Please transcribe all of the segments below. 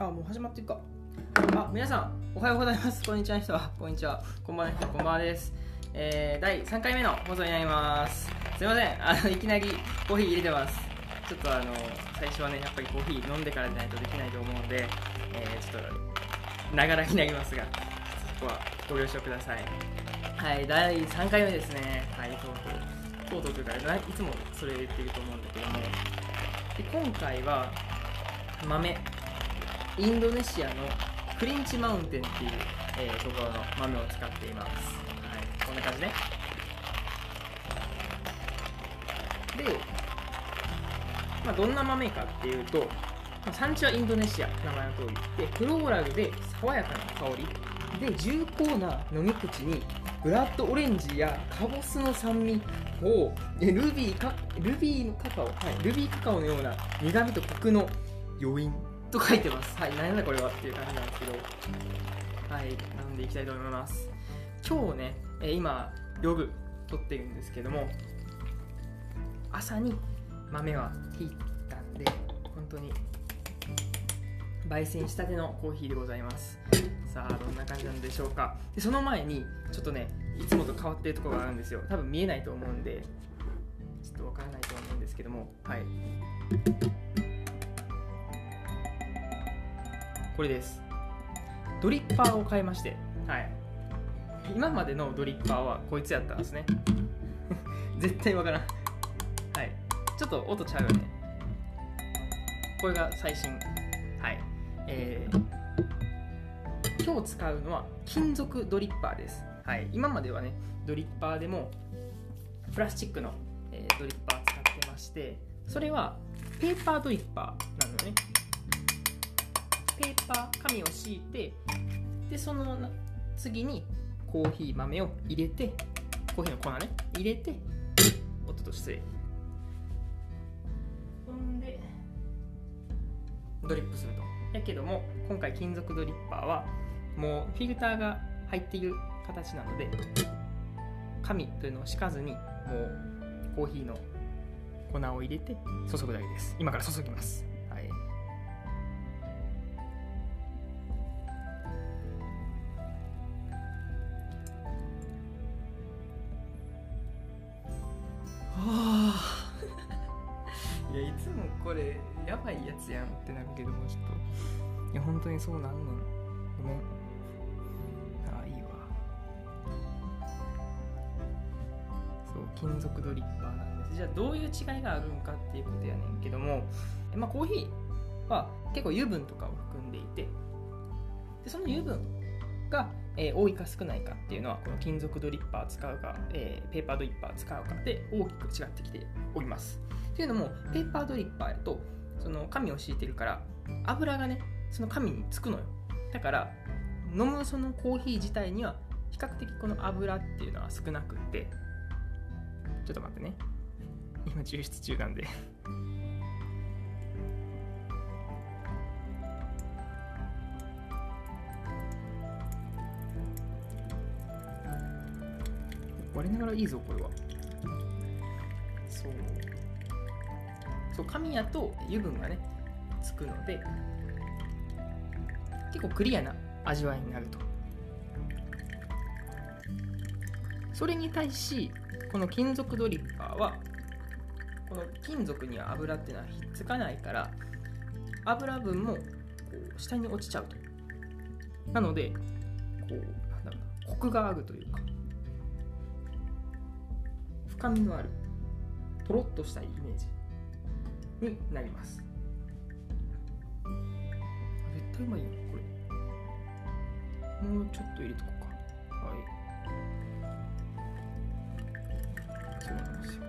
あもう始まってるか。あ皆さんおはようございます。こんにちはの人。は こんにちは。こんばんはの人。はこんばんはです。えー、第3回目の放送になります。すいません。あのいきなりコーヒー入れてます。ちょっとあの最初はねやっぱりコーヒー飲んでからじゃないとできないと思うので、えー、ちょっとながらになりますがそこはご了承ください。はい第3回目ですね。はいとうとうとうとうというかいつもそれ言ってると思うんだけども。で今回は豆。インドネシアのクリンチマウンテンっていう、えー、ところの豆を使っています、はい、こんな感じね。で、まあ、どんな豆かっていうと、まあ、産地はインドネシア名前の通りでフローラルで爽やかな香り。で重厚な飲み口にブラッドオレンジやカボスの酸味をルビーかルビーのカカオ、はい、ルビーカカオのような苦みとコクの余韻。と書いてます。はい、何だこれはっていう感じなんですけど、はい、飲んでいきたいと思います。今日ね、え今、夜撮ってるんですけども、朝に豆はひいたんで、本当に焙煎したてのコーヒーでございます。さあ、どんな感じなんでしょうか。でその前に、ちょっとね、いつもと変わってるところがあるんですよ。多分見えないと思うんで、ちょっとわからないと思うんですけども、はい。これです。ドリッパーを買いまして。はい。今までのドリッパーはこいつやったんですね。絶対わからん。はい。ちょっと音ちゃうよね。これが最新。はい。えー、今日使うのは金属ドリッパーです。はい。今まではねドリッパーでもプラスチックの、えー、ドリッパー使ってましてそれはペーパードリッパーなのね。ペーパー紙を敷いてでその次にコーヒー豆を入れてコーヒーの粉ね入れておっとと失礼ほんでドリップすると。やけども今回金属ドリッパーはもうフィルターが入っている形なので紙というのを敷かずにもうコーヒーの粉を入れて注ぐだけです。今から注ぎます。つやんってなるけどもちょっといや本当にそうなんねんごめん。ああいいわ。そう金属ドリッパーなんです。じゃあどういう違いがあるんかっていうことやねんけどもまあコーヒーは結構油分とかを含んでいてでその油分が、えー、多いか少ないかっていうのはこの金属ドリッパー使うか、えー、ペーパードリッパー使うかで大きく違ってきております。っていうのもペーパードリッパーやとその紙を敷いてるから油がねその紙につくのよ。だから飲むそのコーヒー自体には比較的この油っていうのは少なくって。ちょっと待ってね。今抽出中なんで。我ながらいいぞこれは。そう。そう紙やと油分がねつくので結構クリアな味わいになると。それに対しこの金属ドリッパーはこの金属には油っていうのはひっつかないから油分もこう下に落ちちゃうと。なのでこうなんだろうなコクがあるというか深みのあるとろっとしたイメージ。になります。絶対うまいよこれ。もうちょっと入れとこうか。はい。そうなんですよ。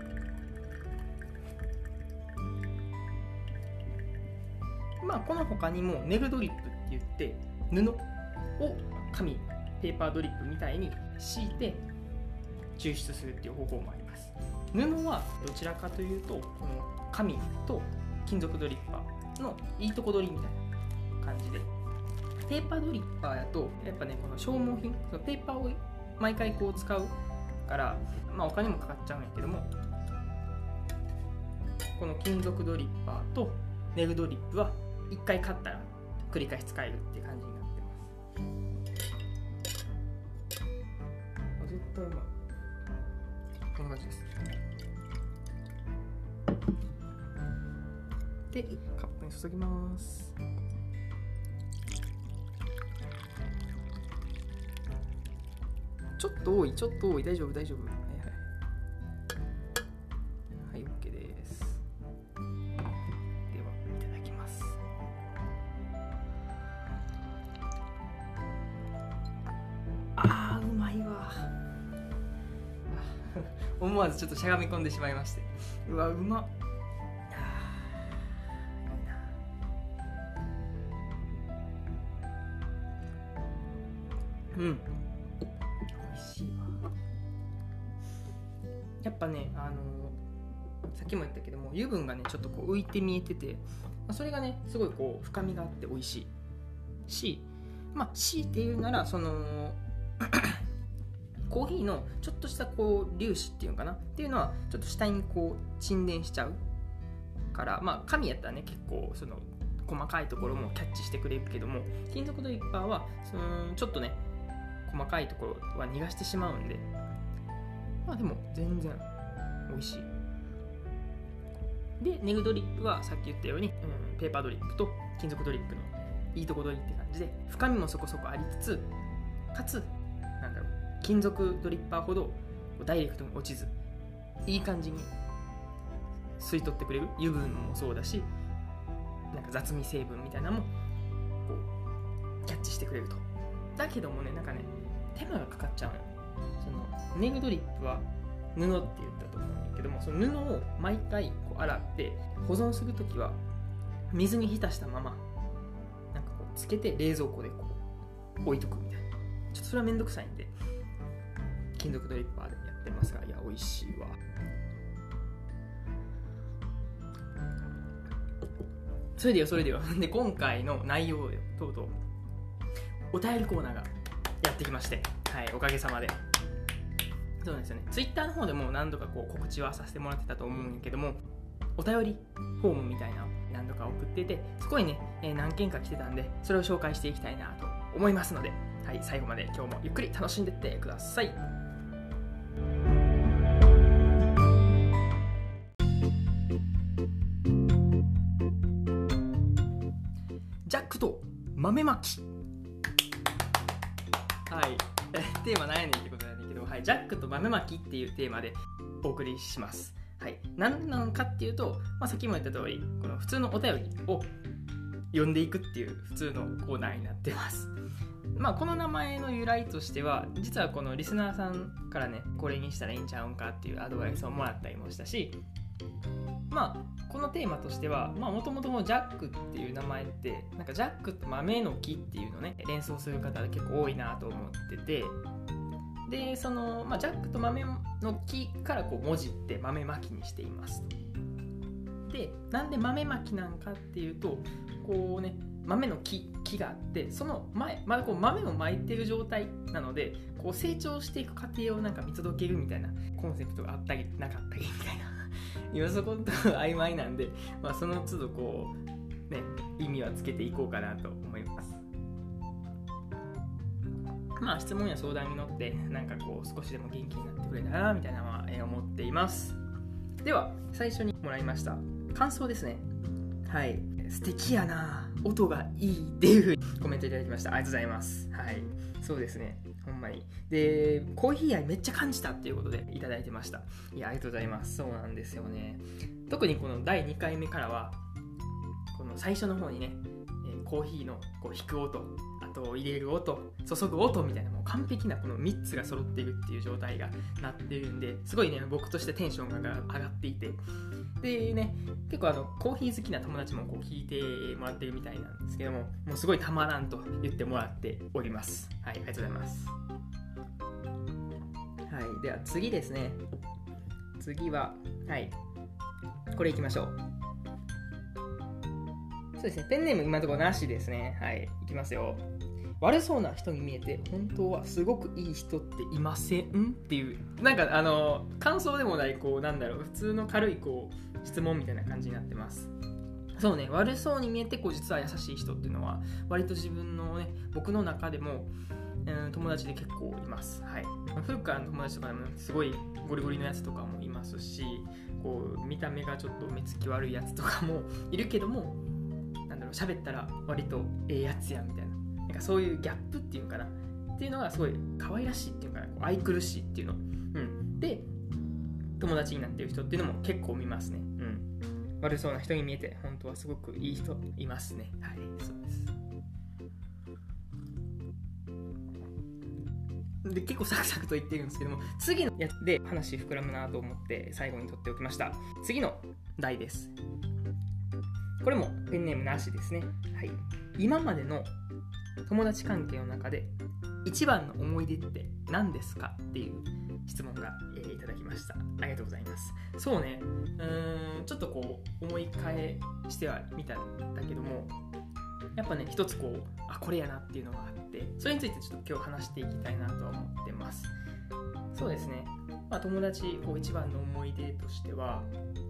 まあこの他にもネルドリップって言って布を紙ペーパードリップみたいに敷いて抽出するっていう方法もあります。布はどちらかというとこの紙と金属ドリッパーのいいとこ取りみたいな感じで。ペーパードリッパーやとやっぱねこの消耗品そのペーパーを毎回こう使うからまあお金もかかっちゃうんやけどもこの金属ドリッパーとネルドリップは1回買ったら繰り返し使えるっていう感じになってます。絶対うまい。こんな感じです。でカップに注ぎます。ちょっと多いちょっと多い。大丈夫大丈夫。はいはい。はい OK です。ではいただきます。あーうまいわ。思わずちょっとしゃがみ込んでしまいまして。うわうまっ。うん。美味しいわ。やっぱねあのさっきも言ったけども油分がねちょっとこう浮いて見えてて、まあ、それがねすごいこう深みがあって美味しい。しまあ強いて言うならその コーヒーのちょっとしたこう粒子っていうのかな？っていうのはちょっと下にこう沈殿しちゃうからまあ紙やったらね結構その細かいところもキャッチしてくれるけども金属ドリッパーはそのちょっとね細かいところは逃がしてしまうんで。まあでも全然美味しい。でネグドリップはさっき言ったように、うん、ペーパードリップと金属ドリップのいいとこ取りって感じで深みもそこそこありつつかつなんだろう金属ドリッパーほどダイレクトに落ちずいい感じに吸い取ってくれる油分もそうだしなんか雑味成分みたいなのもこうキャッチしてくれると。だけどもねなんかね手間がかかっちゃうのそのネグドリップは布って言ったと思うんだけどもその布を毎回こう洗って保存するときは水に浸したままなんかこうつけて冷蔵庫でこう置いとくみたいな。ちょっとそれはめんどくさいんで金属ドリッパーでやってますがいや美味しいわ。それでよそれでよ。で今回の内容よとうとうお便りコーナーがやってきましてはいおかげさまで。そうですよね。ツイッターの方でも何度かこう告知はさせてもらってたと思うんやけどもお便りフォームみたいなのを何度か送っててそこにね、えー何件か来てたんでそれを紹介していきたいなと思いますので、はい、最後まで今日もゆっくり楽しんでってください。ジャックと豆まき。テーマ何やねんってことなんだけど、はい、ジャックと豆まきっていうテーマでお送りします。はい、何なのかっていうと、まあ、さっきも言った通りこの普通のお便りを読んでいくっていう普通のコーナーになってます。まあこの名前の由来としては実はこのリスナーさんからねこれにしたらいいんちゃうんかっていうアドバイスをもらったりもしたしまあこのテーマとしてはもともとジャックっていう名前ってなんかジャックと豆の木っていうのね連想する方が結構多いなと思っててでその、まあ、ジャックと豆の木からこう文字って豆まきにしていますでなんで豆まきなんかっていうとこうね豆の木木があってその前、まだこう豆をまいてる状態なのでこう成長していく過程をなんか見届けるみたいなコンセプトがあったりなかったりみたいな今そこと曖昧なんで、まあ、その都度こうね意味はつけていこうかなと思います。まあ質問や相談に乗ってなんかこう少しでも元気になってくれたらなみたいなのは思っています。では最初にもらいました。感想ですね。はい。素敵やな。音がいいっていう風にコメントいただきました。ありがとうございます。はい。そうですね。ほんまに。でコーヒー愛めっちゃ感じたっていうことでいただいてました。いやありがとうございます。そうなんですよね。特にこの第2回目からはこの最初の方にね、えコーヒーのこう引く音あと入れる音注ぐ音みたいなもう完璧なこの3つが揃っているっていう状態がなってるんですごいね僕としてテンションが上がっていてでね結構あのコーヒー好きな友達もこう聞いてもらってるみたいなんですけどももうすごいたまらんと言ってもらっておりますはいありがとうございますはいでは次ですね次ははいこれいきましょうそうですね、ペンネーム今のところなしですね。はい、いきますよ。悪そうな人に見えて、本当はすごくいい人っていませんっていう、なんかあの、感想でもない、こう、なんだろう、普通の軽い、こう、質問みたいな感じになってます。そうね悪そうに見えてこう実は優しい人っていうのは割と自分のね僕の中でも、うん、友達で結構います。はい。古くからの友達とかでもすごいゴリゴリのやつとかもいますしこう見た目がちょっと目つき悪いやつとかもいるけどもなんだろう喋ったら割とええやつやみたいななんかそういうギャップっていうかな？っていうのがすごい可愛らしいっていうか愛くるしいっていうの、うん、で友達になってる人っていうのも結構見ますね、うん、悪そうな人に見えて本当はすごくいい人いますね。はいそうです。で結構サクサクと言ってるんですけども次のやつで話膨らむなと思って最後に取っておきました。次の題です。これもペンネームなしですね。はい。今までの友達関係の中で一番の思い出って何ですかっていう質問が、えー、いただきました。ありがとうございます。そうね。うんちょっとこう思い返してはみたんだけどもやっぱね一つこうあこれやなっていうのがあってそれについてちょっと今日話していきたいなとは思ってます。そうですね。まあ、友達こう一番の思い出としては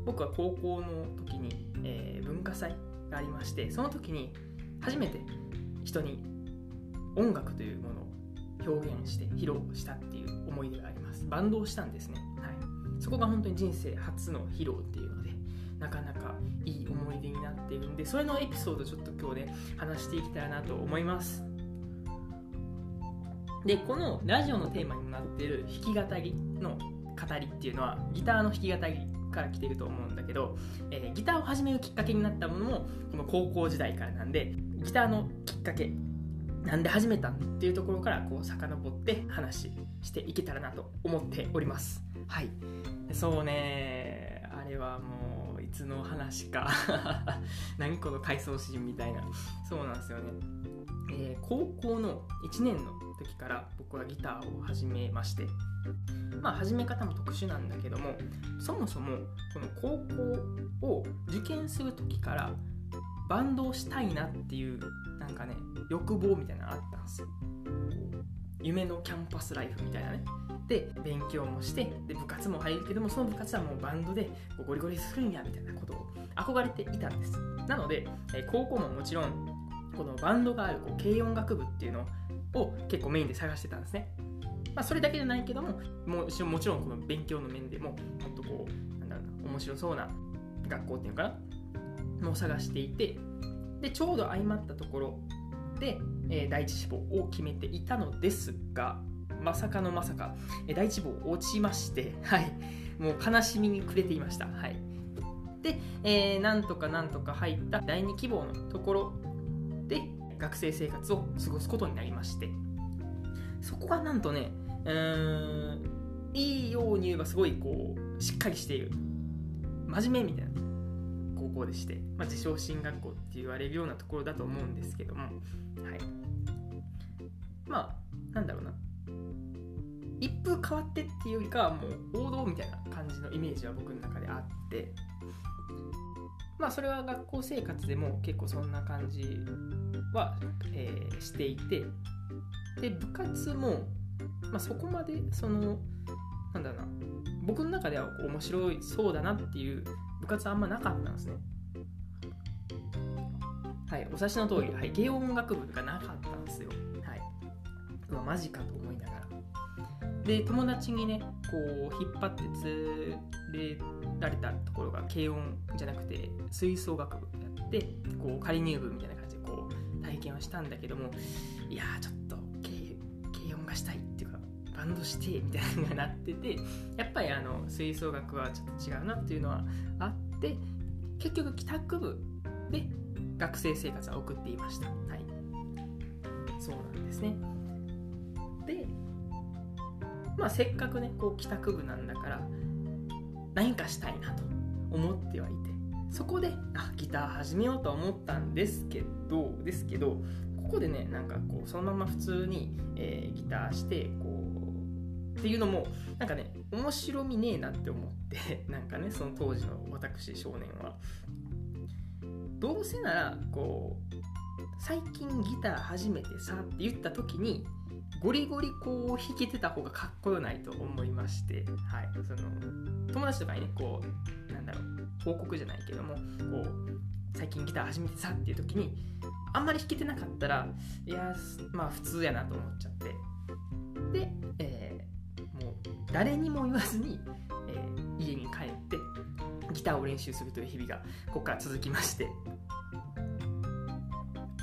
僕は高校の時に、えー、文化祭がありましてその時に初めて人に音楽というものを表現して披露したっていう思い出があります。バンドをしたんですね、はい、そこが本当に人生初の披露っていうのでなかなかいい思い出になっているんでそれのエピソードちょっと今日で話していきたいなと思います。でこのラジオのテーマにもなっている弾き語りの語りっていうのはギターの弾き語りから来てると思うんだけど、えー、ギターを始めるきっかけになったものもこの高校時代からなんでギターのきっかけなんで始めたんっていうところからこう遡って話していけたらなと思っております。はい。そうね。あれはもういつの話か。何この回想シーンみたいな。そうなんですよね、えー、高校の1年の時から僕はギターを始めまして。まあ始め方も特殊なんだけどもそもそもこの高校を受験する時からバンドをしたいなっていうなんかね欲望みたいなのあったんですよ。夢のキャンパスライフみたいなね。で勉強もしてで部活も入るけどもその部活はもうバンドでゴリゴリするんやみたいなことを憧れていたんです。なので、え高校ももちろんこのバンドがあるこう軽音楽部っていうのを結構メインで探してたんですね。まあ、それだけじゃないけどもももちろんこの勉強の面でももっとこうなんだろうな面白そうな学校っていうのかな？も探していてでちょうど相まったところで、えー、第一志望を決めていたのですがまさかのまさか、えー、第一志望落ちまして、はい、もう悲しみに暮れていました。はい、で、えー、なんとかなんとか入った第二希望のところで学生生活を過ごすことになりまして。そこがなんとねうーんいいように言えばすごいこうしっかりしている。真面目みたいな。高校でして、まあ、自称進学校って言われるようなところだと思うんですけども、はい、まあなんだろうな。一風変わってっていうよりかはもう王道みたいな感じのイメージは僕の中であってまあそれは学校生活でも結構そんな感じは、えー、していてで部活も、まあ、そこまでそのなんだろうな。僕の中では面白いそうだなっていう部活はあんまなかったんですね。はい、お察しの通り、はい、軽音楽部がなかったんですよ。はい。うわ、マジかと思いながら。で、友達にね、こう、引っ張って連れられたところが軽音じゃなくて、吹奏楽部やって、こう、仮入部みたいな感じで、こう、体験をしたんだけども、いや、ちょっと軽、音がしたい、バンドしてみたいなのがなっててやっぱりあの吹奏楽はちょっと違うなっていうのはあって結局帰宅部で学生生活は送っていました。はい。そうなんですね。でまあせっかくねこう帰宅部なんだから何かしたいなと思ってはいてそこであギター始めようと思ったんですけどですけどここでねなんかこうそのまま普通に、えー、ギターしてこうっていうのもなんかね面白みねえなって思って なんかねその当時の私少年は。どうせならこう最近ギター初めてさって言った時にゴリゴリこう弾けてた方がかっこよないと思いましてはい。その友達とかにねこうなんだろう報告じゃないけどもこう最近ギター始めてさっていう時にあんまり弾けてなかったらいやまあ普通やなと思っちゃって、誰にも言わずに、えー、家に帰ってギターを練習するという日々がここから続きまして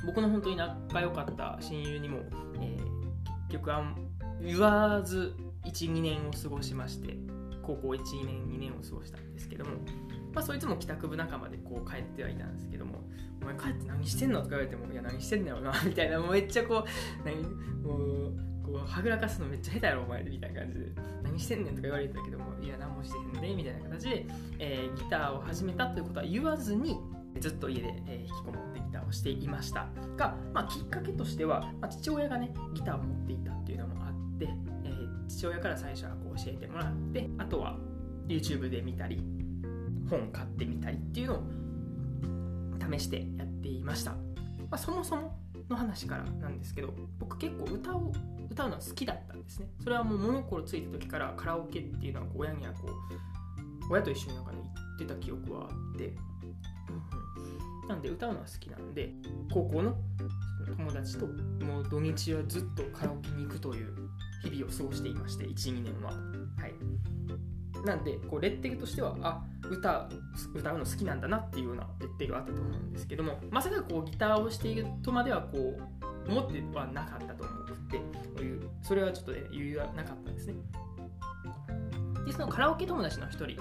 僕の本当に仲良かった親友にも、えー、結局あん言わず12年を過ごしまして高校1年2年を過ごしたんですけども、まあ、そいつも帰宅部仲間でこう帰ってはいたんですけども「お前帰って何してんの?」とか言われても「いや何してんだよな」みたいなもうめっちゃこう何？もうこうはぐらかすのめっちゃ下手やろお前みたいな感じで「何してんねん」とか言われてたけども「いや何もしてへんねん」みたいな形で、えー、ギターを始めたということは言わずにずっと家で、えー、引きこもってギターをしていました。が、まあ、きっかけとしては、まあ、父親がねギターを持っていたっていうのもあって、えー、父親から最初はこう教えてもらってあとは YouTube で見たり本買ってみたりっていうのを試してやっていました、まあ、そもそもの話からなんですけど僕結構歌を歌うのは好きだったんですね。それはもう物心ついた時からカラオケっていうのは親にはこう親と一緒になんかね行ってた記憶はあって、うん、なんで歌うのは好きなんで高校の友達ともう土日はずっとカラオケに行くという日々を過ごしていまして12年は。はい。なんでこうレッテルとしてはあ歌歌うの好きなんだなっていうようなレッテルがあったと思うんですけどもまさかこうギターをしているとまではこう思ってはなかったと思ってそれはちょっとね余裕はなかったんですね。でそのカラオケ友達の一人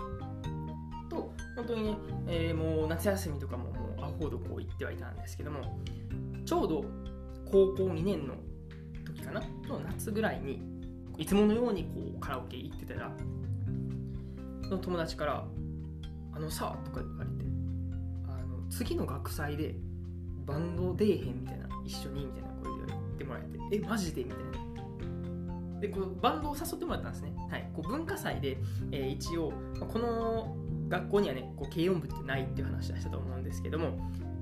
と本当にね、えー、もう夏休みとかももうアホほどこう行ってはいたんですけどもちょうど高校2年の時かな？の夏ぐらいにいつものようにこうカラオケ行ってたらの友達から「あのさ」とか言われてあの次の学祭でバンド出えへんみたいな一緒にみたいな声で言ってもらえて「えマジで?」みたいな。でこうバンドを誘ってもらったんですね、はい、こう文化祭で、えー、一応この学校にはねこう軽音部ってないっていう話はしたと思うんですけども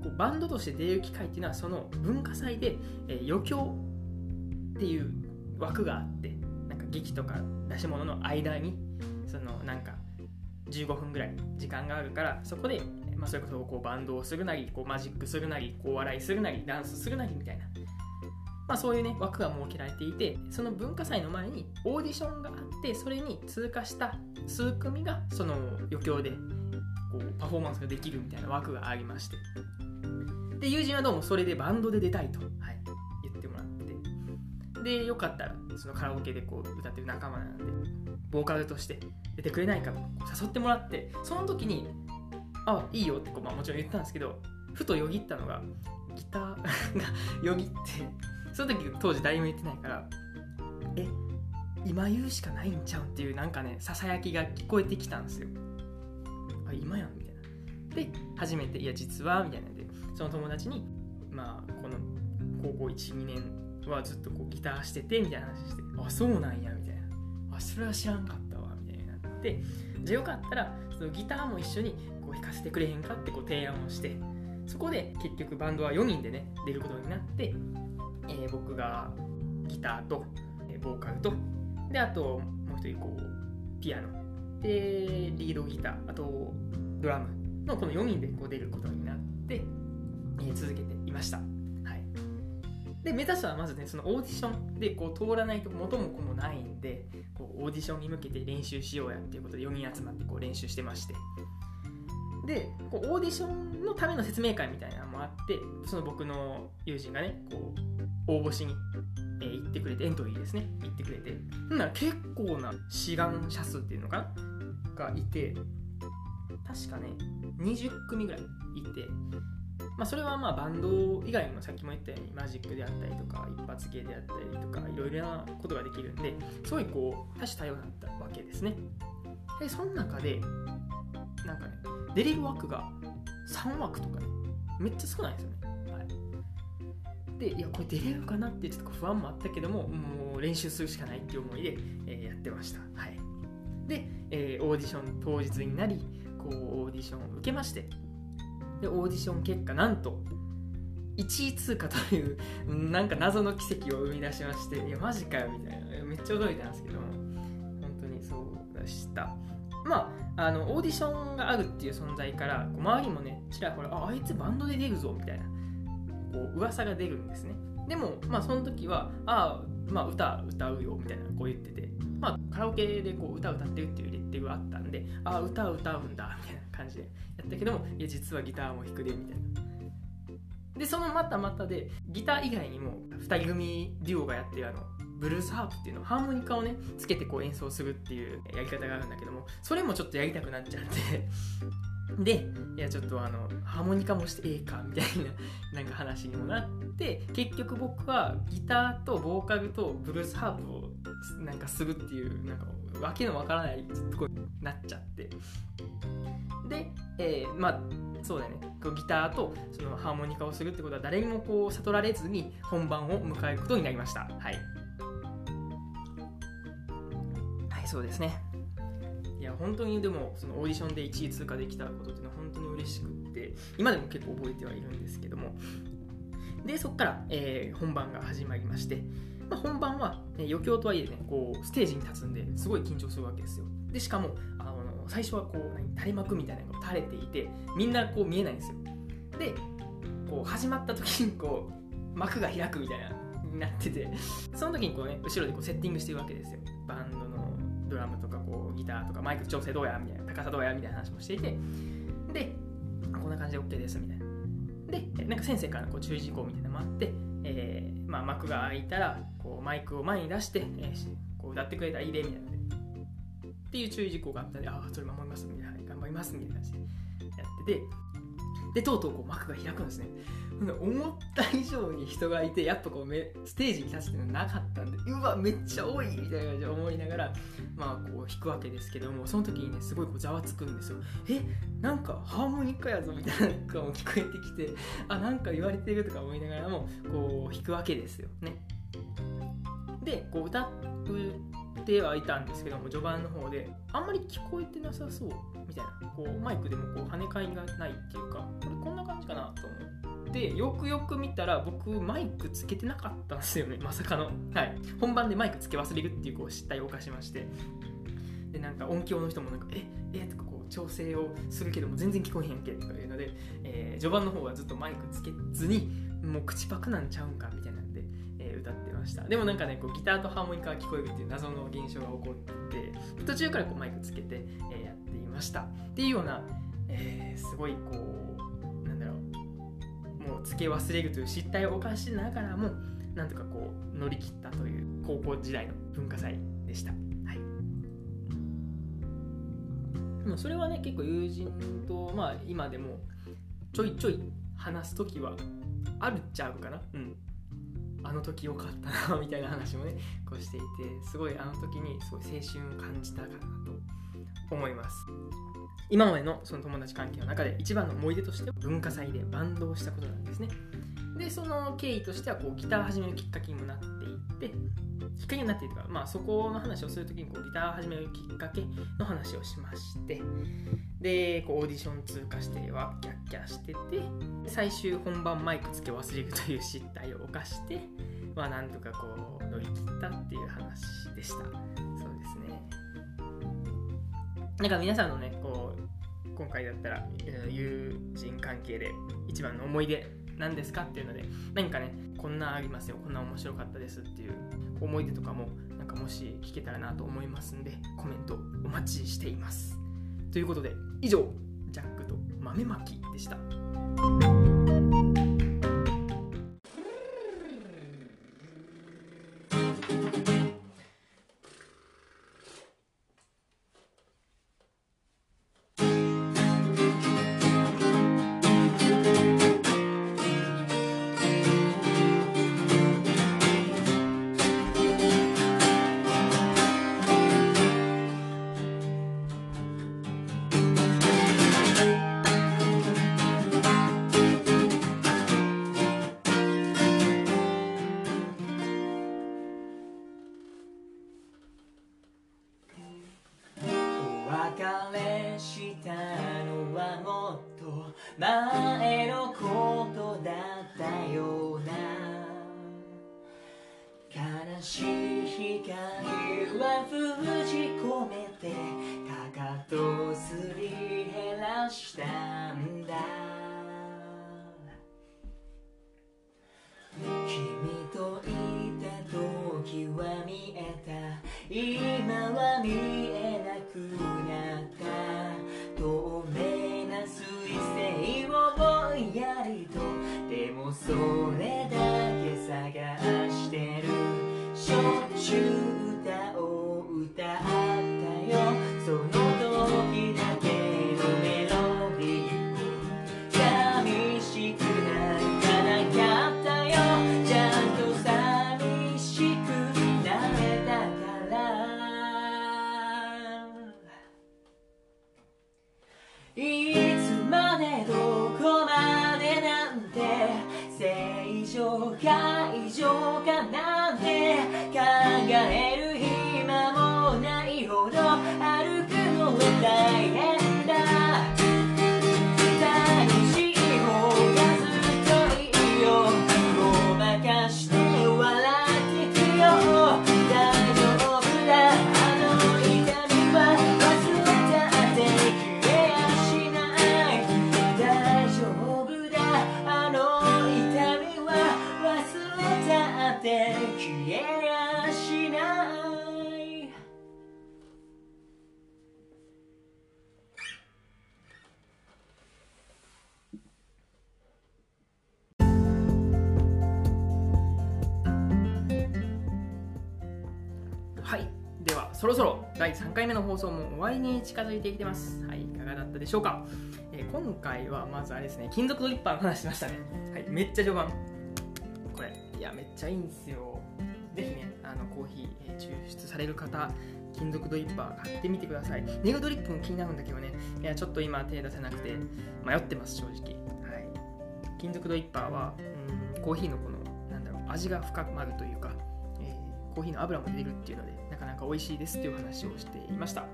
こうバンドとして出る機会っていうのはその文化祭で、えー、余興っていう枠があってなんか劇とか出し物の間にそのなんか15分ぐらい時間があるからそこで、まあ、それこそこうバンドをするなりこうマジックするなりこう笑いするなりダンスするなりみたいな、まあ、そういうね枠が設けられていてその文化祭の前にオーディションがあってそれに通過した数組がその余興でこうパフォーマンスができるみたいな枠がありまして。で友人はどうもそれでバンドで出たいと、はい、言ってもらって。でよかったらそのカラオケでこう歌ってる仲間なんでボーカルとして出てくれないかと誘ってもらってその時に「あいいよ」ってこう、まあ、もちろん言ったんですけどふとよぎったのがギターが よぎってその時当時誰も言ってないから「え今言うしかないんちゃう?」っていうなんかねささやきが聞こえてきたんですよ。あ今やんみたいな。で初めて「いや実は」みたいなでその友達にまあこの高校12年はずっとこうギターしててみたいな話して「あそうなんや」みたいな「あそれは知らんかったわ」みたいになってじゃあよかったらそのギターも一緒にこう弾かせてくれへんかってこう提案をしてそこで結局バンドは4人でね出ることになって、えー、僕がギターと、えー、ボーカルとであともう一人こうピアノでリードギターあとドラムのこの4人でこう出ることになって、えー、続けていました。で目指すはまずねそのオーディションでこう通らないと元も子もないんでこうオーディションに向けて練習しようやっていうことで4人集まってこう練習してましてでこうオーディションのための説明会みたいなのもあってその僕の友人がねこう応募しに、えー、行ってくれてエントリーですね。行ってくれて。ほんなら結構な志願者数っていうのかな？がいて確かね20組ぐらいいて。まあ、それはまあバンド以外にもさっきも言ったようにマジックであったりとか一発芸であったりとかいろいろなことができるんですごいこう多種多様だったわけですね。でその中でなんかね出れる枠が3枠とかめっちゃ少ないんですよね、はい、でいやこれ出れるかなってちょっと不安もあったけどももう練習するしかないっていう思いで、えー、やってました。はい。で、えー、オーディション当日になりこうオーディションを受けましてでオーディション結果なんと1位通過というなんか謎の奇跡を生み出しましていやマジかよみたいな。めっちゃ驚いたんですけども本当にそうでした。まああのオーディションがあるっていう存在からこう周りもねちらほらああいつバンドで出るぞみたいなこう噂が出るんですね。でもまあその時はああまあ歌歌うよみたいなこう言っててまあカラオケでこう歌歌ってるっていうレッテルがあったんでああ歌歌うんだみたいな感じでやったけどもいや実はギターも弾くでみたいな。でそのまたまたでギター以外にも2人組デュオがやってるあのブルースハープっていうのハーモニカをねつけてこう演奏するっていうやり方があるんだけどもそれもちょっとやりたくなっちゃって。でいやちょっとあのハーモニカもしてええかみたいな なんか話にもなって結局僕はギターとボーカルとブルースハープをなんかするっていうなんかわけのわからないとこになっちゃって。で、えー、まあそうだね。ギターとそのハーモニカをするってことは誰にもこう悟られずに本番を迎えることになりました。はい。そうですね。いや本当にでもそのオーディションで1位通過できたことっていうのは本当に嬉しくって今でも結構覚えてはいるんですけども。でそこから、えー、本番が始まりまして、まあ、本番は、ね、余興とはいえねこうステージに立つんですごい緊張するわけですよ。でしかもあの最初はこう何垂れ幕みたいなのが垂れていてみんなこう見えないんですよ。でこう始まった時にこう幕が開くみたいなになっててその時にこうね後ろでこうセッティングしてるわけですよ。バンドの。ドラムとかこうギターとかマイク調整どうやみたいな高さどうやみたいな話もしていてでこんな感じで OK ですみたいな。でなんか先生からこう注意事項みたいなのもあって、えーまあ、幕が開いたらこうマイクを前に出して、えー、こう歌ってくれたらいいでみたいなっていう注意事項があったのでああそれ守りますみたいな。頑張りますみたいな感じでやっててでとうとうこう幕が開くんですね。思った以上に人がいてやっぱこうめステージに立つっていうのはなかったんでうわめっちゃ多いみたいな感じで思いながらまあこう弾くわけですけどもその時にねすごいこうざわつくんですよ。えなんかハーモニカやぞみたいなのが聞こえてきてあなんか言われてるとか思いながらもこう弾くわけですよ。ね。でこう歌ってはいたんですけども序盤の方であんまり聞こえてなさそうみたいな。こうマイクでもこう跳ね返りがないっていうかこれこんな感じかなと思って。でよくよく見たら僕マイクつけてなかったんですよね。まさかの、はい、本番でマイクつけ忘れるっていうこう失態を犯しまして。でなんか音響の人もなんかえ？え？とかこう調整をするけども全然聞こえへんけとかいうので、えー、序盤の方はずっとマイクつけずにもう口パクなんちゃうんかみたいなんで、えー、歌ってました。でもなんかねこうギターとハーモニカが聞こえるっていう謎の現象が起こって途中からこうマイクつけて、えー、やっていました。っていうような、えー、すごいこううもつけ忘れるという失態を犯しながらもなんとかこう乗り切ったという高校時代の文化祭でした。はい。でもそれはね結構友人と、まあ、今でもちょいちょい話す時はあるっちゃうかな。うん。あの時良かったな みたいな話もねこうしていてすごいあの時にすごい青春を感じたかなと思います。今までのその友達関係の中で一番の思い出としては文化祭でバンドをしたことなんですね。でその経緯としてはこうギター始めるきっかけにもなっていってきっかけになっているかまあそこの話をするときにこうギターを始めるきっかけの話をしましてでこうオーディション通過してはキャッキャしてて最終本番マイクつけ忘れるという失態を犯してまあなんとかこう乗り切ったっていう話でした。なんか皆さんのねこう今回だったら友人関係で一番の思い出何ですかっていうので何かねこんなありますよこんな面白かったですっていう思い出とかもなんかもし聞けたらなと思いますんでコメントお待ちしていますということで以上ジャックと豆まきでした。歩く放送も終わりに近づいてきてます。はいいかがだったでしょうか、えー今回はまずあれですね金属ドリッパーの話しましたね。はいめっちゃ序盤。これいやめっちゃいいんですよ。ぜひねあのコーヒー、えー抽出される方金属ドリッパー買ってみてください。ネグドリップも気になるんだけどね。いやちょっと今手出せなくて迷ってます正直。はい。金属ドリッパーはうんコーヒーのこのなんだろう味が深まるというか、コーヒーの油も出るっていうのでなかなか美味しいですっていう話をしていました。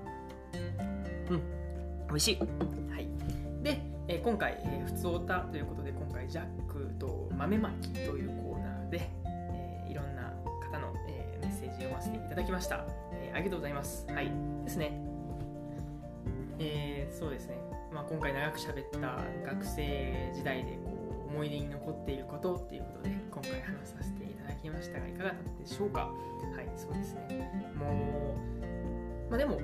うん。美味しい。はい。で、えー今回、えー、普通オタということで今回ジャックと豆まきというコーナーで、えーいろんな方の、えーメッセージ読ませていただきました、えーありがとうございます。はい。ですね。えーそうですね、まあ、今回長く喋った学生時代でこう思い出に残っていることっていうことで今回話させていただきましたがいかがだったでしょうか？はいそうですね。もうまあでも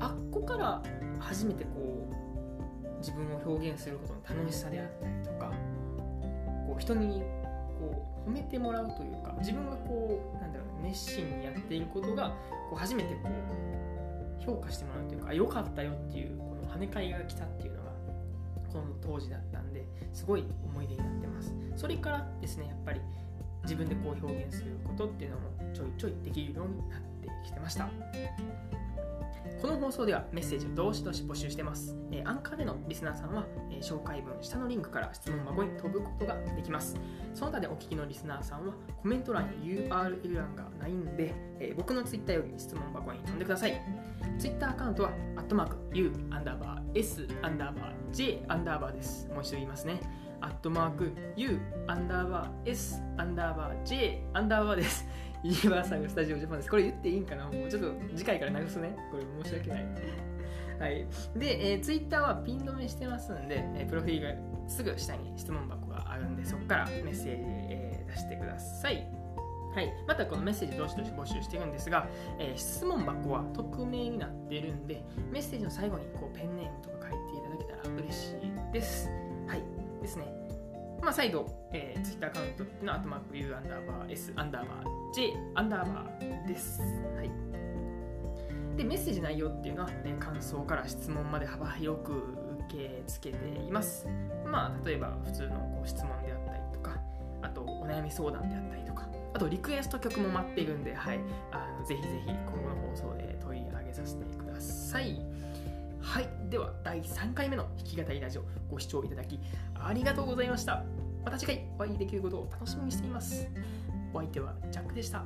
あっこから初めてこう自分を表現することの楽しさであったりとかこう人にこう褒めてもらうというか自分がこうなんだろう熱心にやっていることがこう初めてこう評価してもらうというか良かったよっていうこの跳ね返りが来たっていうのがこの当時だったんですごい思い出になってます。それからですねやっぱり自分でこう表現することっていうのもちょいちょいできるようになってきてましたこの放送ではメッセージをどしどし募集してます、えーアンカーでのリスナーさんは、えー紹介文下のリンクから質問箱に飛ぶことができますその他でお聞きのリスナーさんはコメント欄に URL 欄がないんで、えー僕のツイッターより質問箱に飛んでくださいツイッターアカウントは、アットマーク、U、アンダーバー、S、アンダーバー、J、アンダーバーです。もう一度言いますね。アットマーク、U、アンダーバー、S、アンダーバー、J、アンダーバーです。ユニバーサル・スタジオ・ジャパンです。これ言っていいんかな？もうちょっと次回から流すね。これ申し訳ない。はい。で、えー、ツイッターはピン止めしてますんで、えープロフィールがすぐ下に質問箱があるんで、そこからメッセージ、えー出してください。はい、またこのメッセージどしどし募集してるんですが、えー質問箱は匿名になってるんでメッセージの最後にこうペンネームとか書いていただけたら嬉しいですですね。まあ再度、えー、Twitter アカウントっていうのはアットマーク U アンダーバー S アンダーバー J アンダーバーです。はい。でメッセージ内容っていうのは、えー感想から質問まで幅広く受け付けています。まあ例えば普通のこう質問であったりとかあとお悩み相談であったりとかあとリクエスト曲も待っているんで、はい、あのぜひぜひ今後の放送で取り上げさせてください。はい、では第3回目の弾き語りラジオご視聴いただきありがとうございました。また次回お会いできることを楽しみにしています。お相手はジャックでした。